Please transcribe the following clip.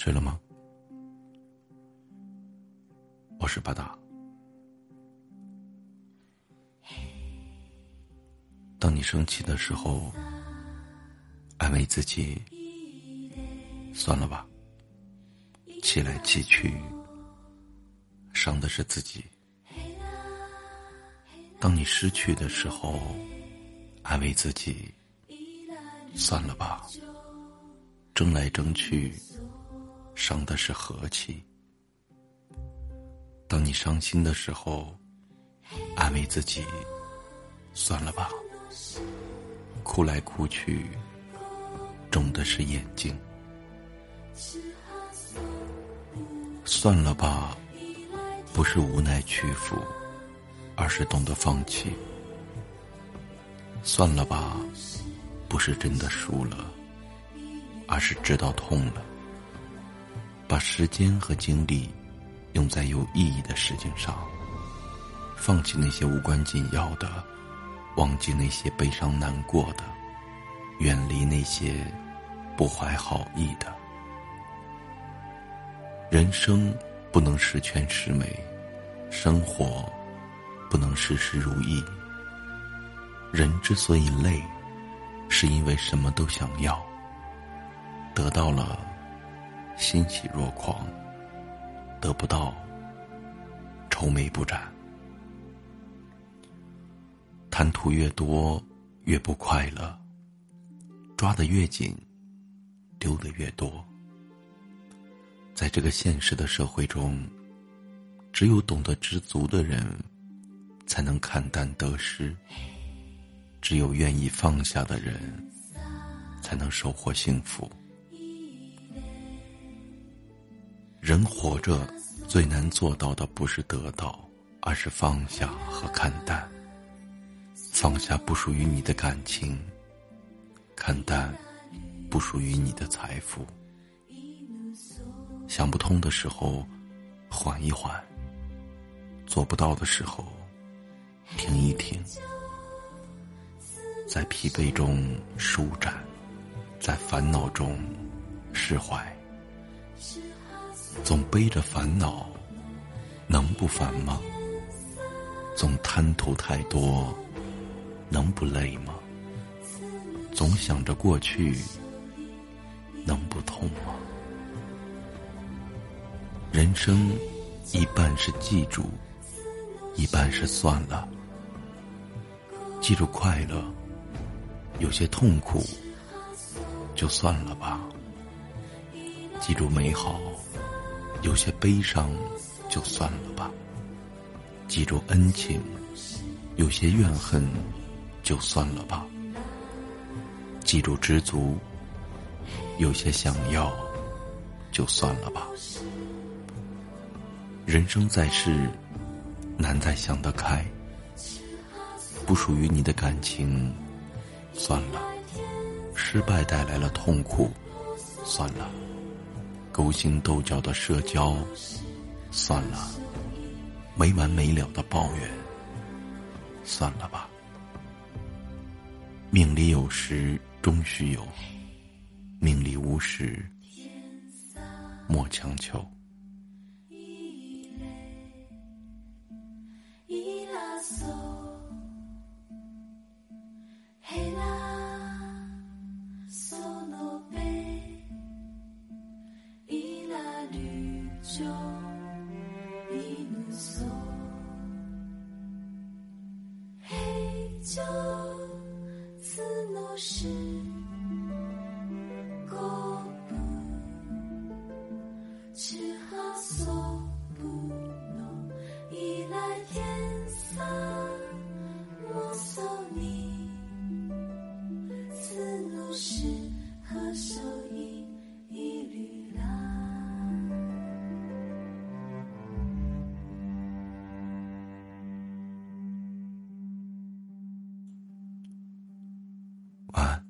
睡了吗？我是巴达。当你生气的时候，安慰自己：算了吧。气来气去，伤的是自己。当你失去的时候，安慰自己：算了吧。争来争去，伤的是和气。当你伤心的时候，安慰自己：算了吧。哭来哭去，肿的是眼睛。算了吧，不是无奈屈服，而是懂得放弃。算了吧，不是真的输了，而是知道痛了。把时间和精力用在有意义的事情上，放弃那些无关紧要的，忘记那些悲伤难过的，远离那些不怀好意的。人生不能十全十美，生活不能事事如意。人之所以累，是因为什么都想要，得到了欣喜若狂，得不到愁眉不展。贪图越多，越不快乐；抓得越紧，丢得越多。在这个现实的社会中，只有懂得知足的人，才能看淡得失；只有愿意放下的人，才能收获幸福。人活着最难做到的，不是得到，而是放下和看淡。放下不属于你的感情，看淡不属于你的财富。想不通的时候，缓一缓；做不到的时候，停一停。在疲惫中舒展，在烦恼中释怀。总背着烦恼，能不烦吗？总贪图太多，能不累吗？总想着过去，能不痛吗？人生，一半是记住，一半是算了。记住快乐，有些痛苦，就算了吧。记住美好，有些悲伤，就算了吧。记住恩情，有些怨恨，就算了吧。记住知足，有些想要，就算了吧。人生在世，难在想得开。不属于你的感情，算了；失败带来了痛苦，算了；勾心斗角的社交，算了；没完没了的抱怨，算了吧。命里有时终须有，命里无时莫强求。就此诺时。晚安。